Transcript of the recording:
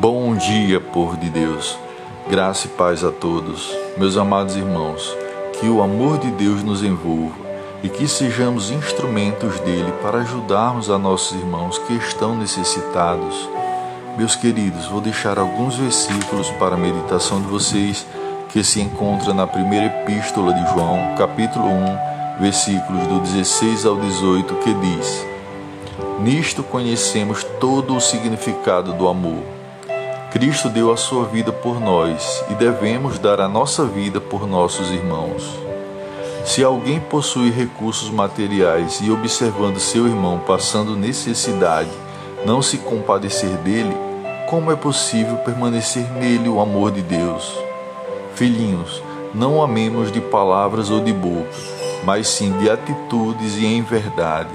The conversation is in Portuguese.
Bom dia, povo de Deus. Graça e paz a todos. Meus amados irmãos, que o amor de Deus nos envolva e que sejamos instrumentos dele para ajudarmos a nossos irmãos que estão necessitados. Meus queridos, vou deixar alguns versículos para a meditação de vocês que se encontra na primeira epístola de João, capítulo 1, versículos do 16 ao 18, que diz: Nisto conhecemos todo o significado do amor Cristo deu a sua vida por nós e devemos dar a nossa vida por nossos irmãos. Se alguém possui recursos materiais e observando seu irmão passando necessidade, não se compadecer dele, como é possível permanecer nele o amor de Deus? Filhinhos, não amemos de palavras ou de boca, mas sim de atitudes e em verdade.